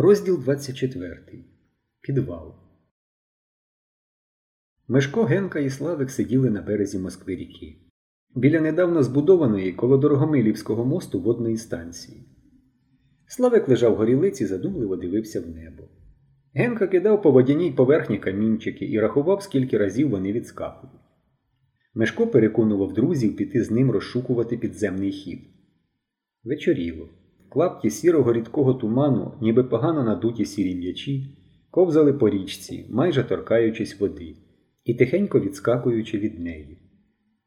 Розділ 24. Підвал. Мешко Генка і Славик сиділи на березі Москви ріки. Біля недавно збудованої коло Дорогомилівського мосту водної станції. Славик лежав горілиці, задумливо дивився в небо. Генка кидав по водяній поверхні камінчики і рахував, скільки разів вони відскакують. Мешко переконував друзів піти з ним розшукувати підземний хід. Вечоріло. Клапті сірого рідкого туману, ніби погано надуті сірі м'ячі, ковзали по річці, майже торкаючись води, і тихенько відскакуючи від неї.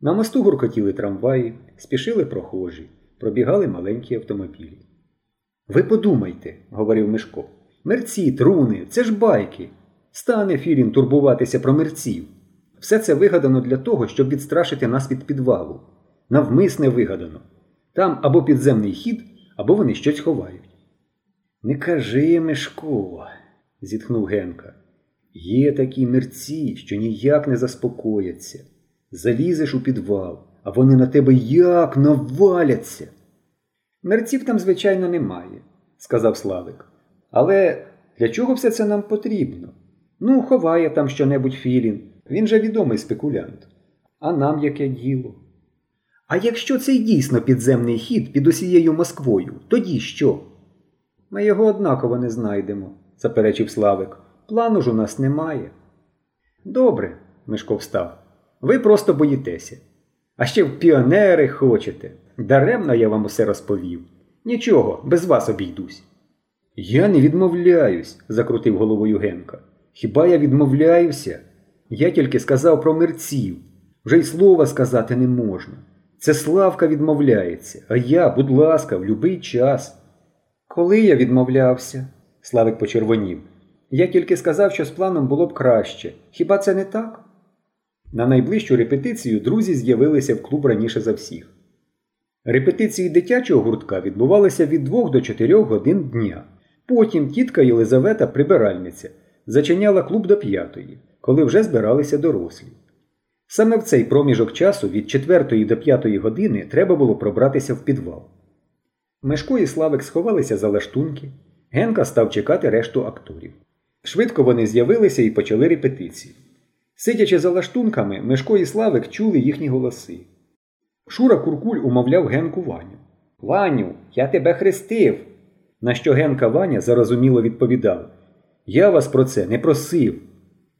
На мосту гуркотіли трамваї, спішили прохожі, пробігали маленькі автомобілі. Ви подумайте, говорив Мишко. Мерці, труни, це ж байки. Стане Філін турбуватися про мерців. Все це вигадано для того, щоб відстрашити нас від підвалу. Навмисне вигадано. Там або підземний хід, або вони щось ховають. Не кажи, Мишко, зітхнув Генка. Є такі мерці, що ніяк не заспокояться. Залізеш у підвал, а вони на тебе як наваляться. Мерців там, звичайно, немає, сказав Славик. Але для чого все це нам потрібно? Ну, ховає там щонебудь Філін. Він же відомий спекулянт. А нам яке діло? А якщо це й дійсно підземний хід під усією Москвою, тоді що? Ми його однаково не знайдемо, заперечив Славик. Плану ж у нас немає. Добре, Мишко встав. Ви просто боїтеся. А ще в піонери хочете. Даремно я вам усе розповів. Нічого, без вас обійдусь. Я не відмовляюсь, закрутив головою Генка. Хіба я відмовляюся? Я тільки сказав про мерців. Вже й слова сказати не можна. Це Славка відмовляється, а я, будь ласка, в любий час. Коли я відмовлявся, Славик почервонів. Я тільки сказав, що з планом було б краще. Хіба це не так? На найближчу репетицію друзі з'явилися в клуб раніше за всіх. Репетиції дитячого гуртка відбувалися від 2 до 4 годин дня. Потім тітка Єлизавета, прибиральниця, зачиняла клуб до п'ятої, коли вже збиралися дорослі. Саме в цей проміжок часу від 4 до 5 години треба було пробратися в підвал. Мешко і Славик сховалися за лаштунки. Генка став чекати решту акторів. Швидко вони з'явилися і почали репетиції. Сидячи за лаштунками, Мешко і Славик чули їхні голоси. Шура Куркуль умовляв Генку Ваню. Ваню, я тебе хрестив. На що Генка Ваня зарозуміло відповідав Я вас про це не просив.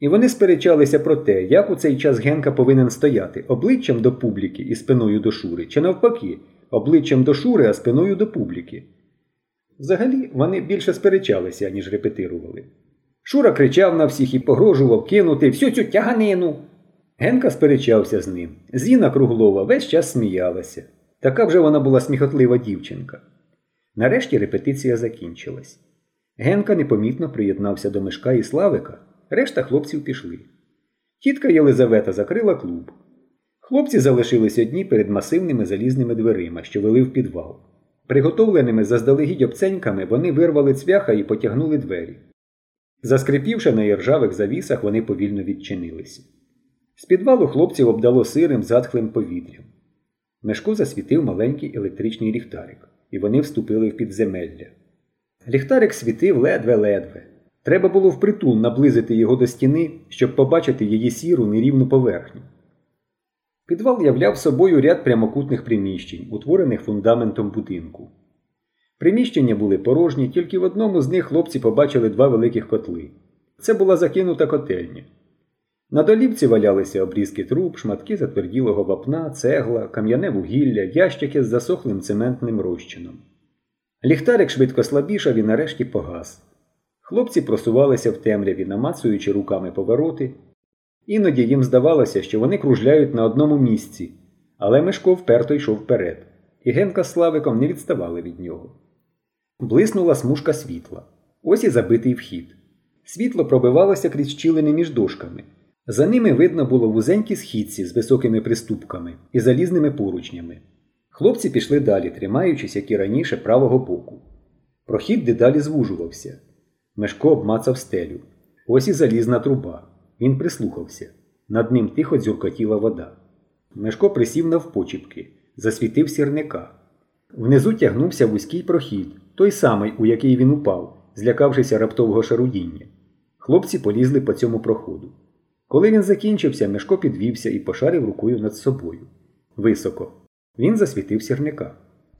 І вони сперечалися про те, як у цей час Генка повинен стояти обличчям до публіки і спиною до Шури, чи навпаки, обличчям до Шури, а спиною до публіки. Взагалі, вони більше сперечалися, ніж репетирували. Шура кричав на всіх і погрожував кинути всю цю тяганину. Генка сперечався з ним. Зіна Круглова весь час сміялася. Така вже вона була сміхотлива дівчинка. Нарешті репетиція закінчилась. Генка непомітно приєднався до Мишка і Славика, решта хлопців пішли. Тітка Єлизавета закрила клуб. Хлопці залишились одні перед масивними залізними дверима, що вели в підвал. Приготовленими заздалегідь обценьками вони вирвали цвяха і потягнули двері. Заскрипівши на іржавих завісах, вони повільно відчинилися. З підвалу хлопців обдало сирим, затхлим повітрям. Мешко засвітив маленький електричний ліхтарик, і вони вступили в підземелля. Ліхтарик світив ледве-ледве. Треба було впритул наблизити його до стіни, щоб побачити її сіру нерівну поверхню. Підвал являв собою ряд прямокутних приміщень, утворених фундаментом будинку. Приміщення були порожні, тільки в одному з них хлопці побачили два великих котли. Це була закинута котельня. На долівці валялися обрізки труб, шматки затверділого вапна, цегла, кам'яне вугілля, ящики з засохлим цементним розчином. Ліхтарик швидко слабішав і нарешті погас. Хлопці просувалися в темряві, намацуючи руками повороти. Іноді їм здавалося, що вони кружляють на одному місці, але Мишко вперто йшов вперед, і Генка з Славиком не відставали від нього. Блиснула смужка світла. Ось і забитий вхід. Світло пробивалося крізь щілини між дошками. За ними видно було вузенькі східці з високими приступками і залізними поручнями. Хлопці пішли далі, тримаючись, як і раніше, правого боку. Прохід дедалі звужувався. Мешко обмацав стелю. Ось і залізна труба. Він прислухався. Над ним тихо дзюркотіла вода. Мешко присів навпочіпки, засвітив сірника. Внизу тягнувся вузький прохід, той самий, у який він упав, злякавшися раптового шарудіння. Хлопці полізли по цьому проходу. Коли він закінчився, Мешко підвівся і пошарив рукою над собою. Високо. Він засвітив сірника.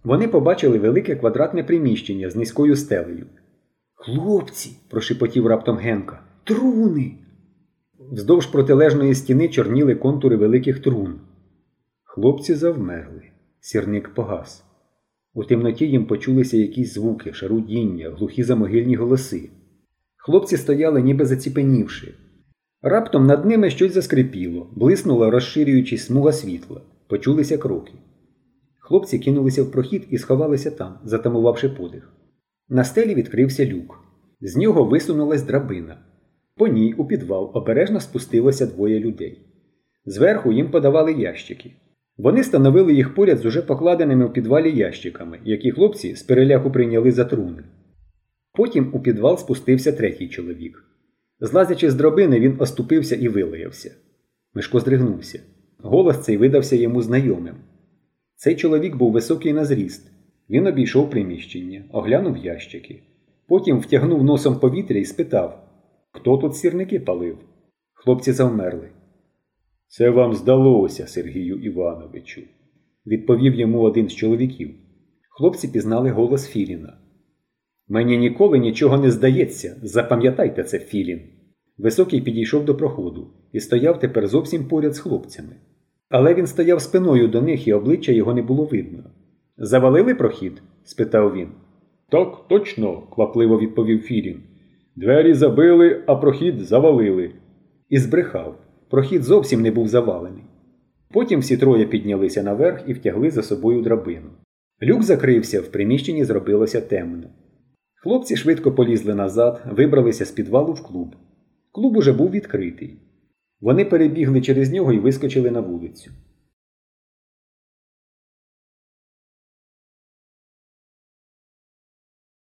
Вони побачили велике квадратне приміщення з низькою стелею. Хлопці, прошепотів раптом Генка. Труни. Вздовж протилежної стіни чорніли контури великих трун. Хлопці завмерли. Сірник погас. У темноті їм почулися якісь звуки, шарудіння, глухі замогильні голоси. Хлопці стояли, ніби заціпенівши. Раптом над ними щось заскрипіло, блиснула, розширюючись смуга світла. Почулися кроки. Хлопці кинулися в прохід і сховалися там, затамувавши подих. На стелі відкрився люк. З нього висунулась драбина. По ній у підвал обережно спустилося двоє людей. Зверху їм подавали ящики. Вони становили їх поряд з уже покладеними в підвалі ящиками, які хлопці з переляку прийняли за труни. Потім у підвал спустився третій чоловік. Злазячи з дробини, він оступився і вилаявся. Мишко здригнувся. Голос цей видався йому знайомим. Цей чоловік був високий на зріст. Він обійшов приміщення, оглянув ящики. Потім втягнув носом повітря і спитав Хто тут сірники палив? Хлопці завмерли. Це вам здалося, Сергію Івановичу, відповів йому один з чоловіків. Хлопці пізнали голос Філіна. Мені ніколи нічого не здається, запам'ятайте це, Філін. Високий підійшов до проходу і стояв тепер зовсім поряд з хлопцями. Але він стояв спиною до них і обличчя його не було видно. Завалили прохід? спитав він. Так, точно, квапливо відповів Філін. Двері забили, а прохід завалили. І збрехав. Прохід зовсім не був завалений. Потім всі троє піднялися наверх і втягли за собою драбину. Люк закрився, в приміщенні зробилося темно. Хлопці швидко полізли назад, вибралися з підвалу в клуб. Клуб уже був відкритий. Вони перебігли через нього і вискочили на вулицю.